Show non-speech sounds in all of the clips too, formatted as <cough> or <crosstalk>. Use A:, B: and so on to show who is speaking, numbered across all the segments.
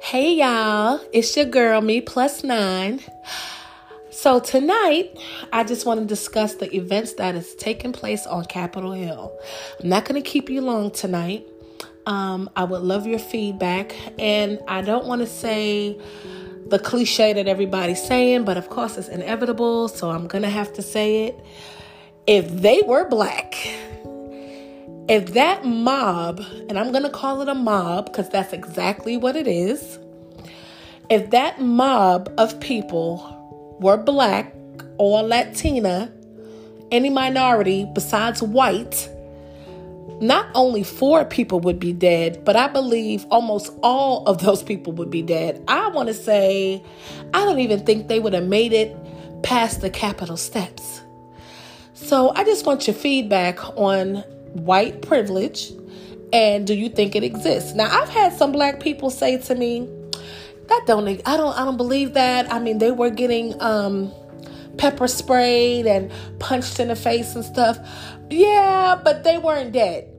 A: Hey y'all, it's your girl, me plus nine. So tonight, I just want to discuss the events that is taking place on Capitol Hill. I'm not going to keep you long tonight. Um, I would love your feedback, and I don't want to say the cliche that everybody's saying, but of course it's inevitable, so I'm going to have to say it. If they were black, if that mob, and I'm going to call it a mob because that's exactly what it is, if that mob of people were black or Latina, any minority besides white, not only four people would be dead, but I believe almost all of those people would be dead. I want to say, I don't even think they would have made it past the Capitol steps. So I just want your feedback on white privilege and do you think it exists? Now I've had some black people say to me, that don't I don't I don't believe that. I mean they were getting um pepper sprayed and punched in the face and stuff. Yeah, but they weren't dead.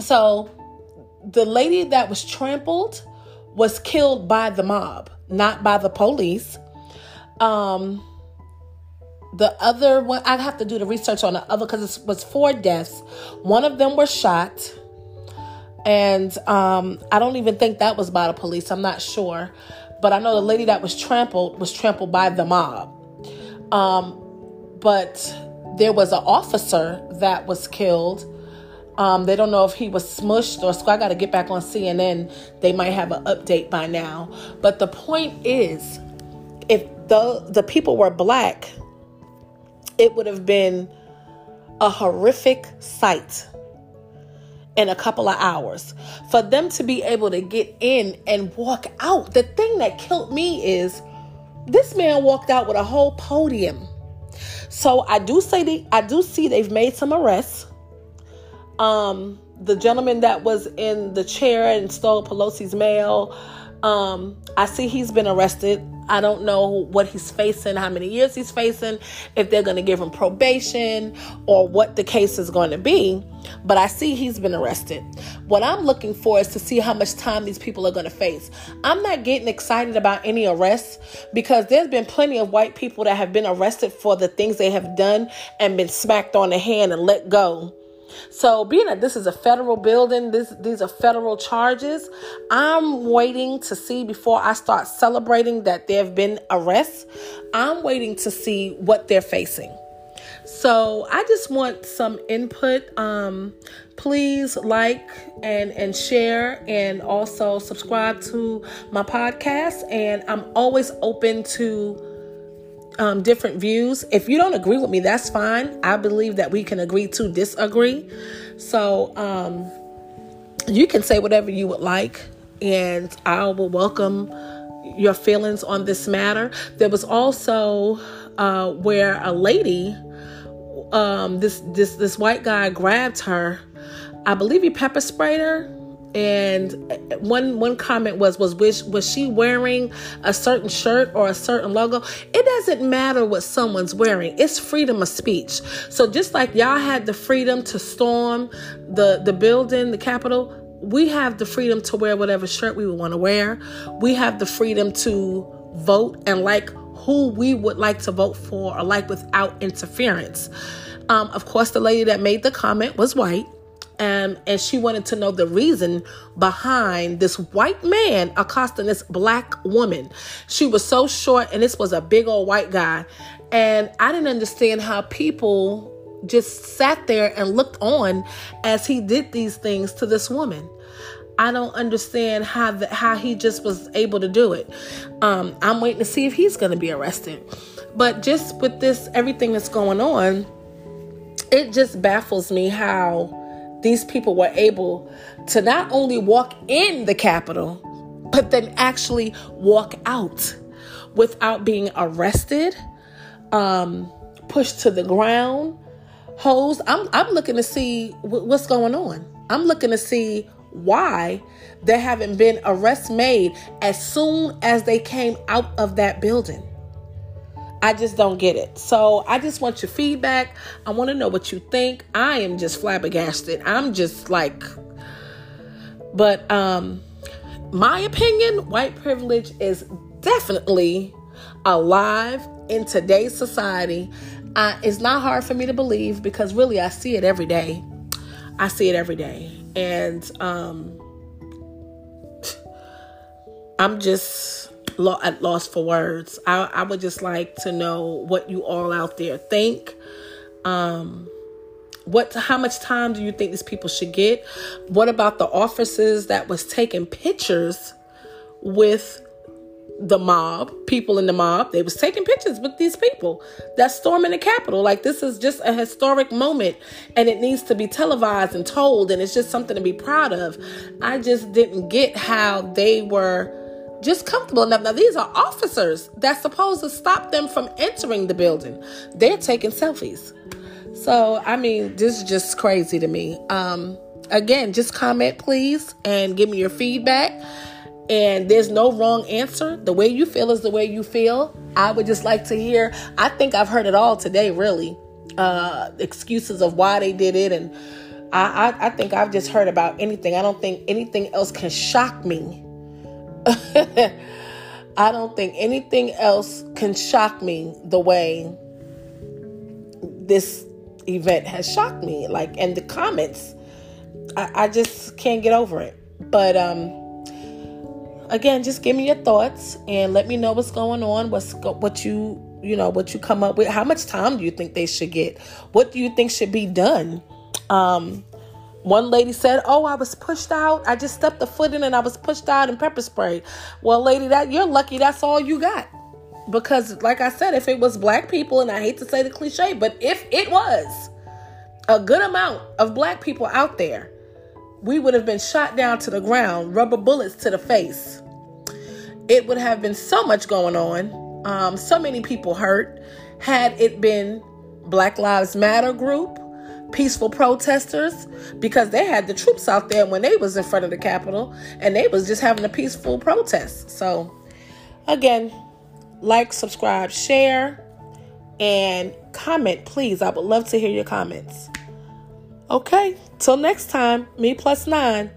A: So the lady that was trampled was killed by the mob, not by the police. Um the other one, I'd have to do the research on the other because it was four deaths. One of them was shot, and um, I don't even think that was by the police. I'm not sure, but I know the lady that was trampled was trampled by the mob. Um, but there was an officer that was killed. Um, they don't know if he was smushed or so. I got to get back on CNN. They might have an update by now. But the point is, if the the people were black, it would have been a horrific sight in a couple of hours. For them to be able to get in and walk out, the thing that killed me is this man walked out with a whole podium. So I do say the, I do see they've made some arrests. Um, the gentleman that was in the chair and stole Pelosi's mail, um, I see he's been arrested. I don't know what he's facing, how many years he's facing, if they're going to give him probation or what the case is going to be. But I see he's been arrested. What I'm looking for is to see how much time these people are going to face. I'm not getting excited about any arrests because there's been plenty of white people that have been arrested for the things they have done and been smacked on the hand and let go so, being that this is a federal building, this these are federal charges. I'm waiting to see before I start celebrating that there have been arrests. I'm waiting to see what they're facing. So, I just want some input. Um, please like and and share and also subscribe to my podcast and I'm always open to um, different views. If you don't agree with me, that's fine. I believe that we can agree to disagree. So um, you can say whatever you would like, and I will welcome your feelings on this matter. There was also uh, where a lady, um, this this this white guy grabbed her. I believe he pepper sprayed her and one one comment was was was, was she wearing a certain shirt or a certain logo? It doesn't matter what someone's wearing. It's freedom of speech. So just like y'all had the freedom to storm the the building the capitol we have the freedom to wear whatever shirt we want to wear. We have the freedom to vote and like who we would like to vote for or like without interference. Um, of course the lady that made the comment was white and and she wanted to know the reason behind this white man accosting this black woman. She was so short, and this was a big old white guy, and I didn't understand how people just sat there and looked on as he did these things to this woman. I don't understand how the, how he just was able to do it. Um, I'm waiting to see if he's going to be arrested. But just with this, everything that's going on, it just baffles me how these people were able to not only walk in the Capitol, but then actually walk out without being arrested, um, pushed to the ground, hosed. I'm, I'm looking to see w- what's going on. I'm looking to see why there haven't been arrests made as soon as they came out of that building. I just don't get it. So I just want your feedback. I want to know what you think. I am just flabbergasted. I'm just like, but um, my opinion, white privilege is definitely alive in today's society. Uh, it's not hard for me to believe because really I see it every day. I see it every day. And um, I'm just at loss for words. I, I would just like to know what you all out there think. Um, what how much time do you think these people should get what about the officers that was taking pictures with the mob people in the mob they was taking pictures with these people that's storming the capitol like this is just a historic moment and it needs to be televised and told and it's just something to be proud of i just didn't get how they were just comfortable enough now these are officers that's supposed to stop them from entering the building they're taking selfies so, I mean, this is just crazy to me. Um, again, just comment, please, and give me your feedback. And there's no wrong answer. The way you feel is the way you feel. I would just like to hear, I think I've heard it all today, really. Uh, excuses of why they did it. And I, I, I think I've just heard about anything. I don't think anything else can shock me. <laughs> I don't think anything else can shock me the way this event has shocked me. Like, and the comments, I, I just can't get over it. But um, again, just give me your thoughts and let me know what's going on. What's what you you know what you come up with. How much time do you think they should get? What do you think should be done? Um, one lady said, "Oh, I was pushed out. I just stepped the foot in and I was pushed out and pepper sprayed." Well, lady, that you're lucky. That's all you got because like i said if it was black people and i hate to say the cliche but if it was a good amount of black people out there we would have been shot down to the ground rubber bullets to the face it would have been so much going on um, so many people hurt had it been black lives matter group peaceful protesters because they had the troops out there when they was in front of the capitol and they was just having a peaceful protest so again like, subscribe, share, and comment, please. I would love to hear your comments. Okay, till next time, me plus nine.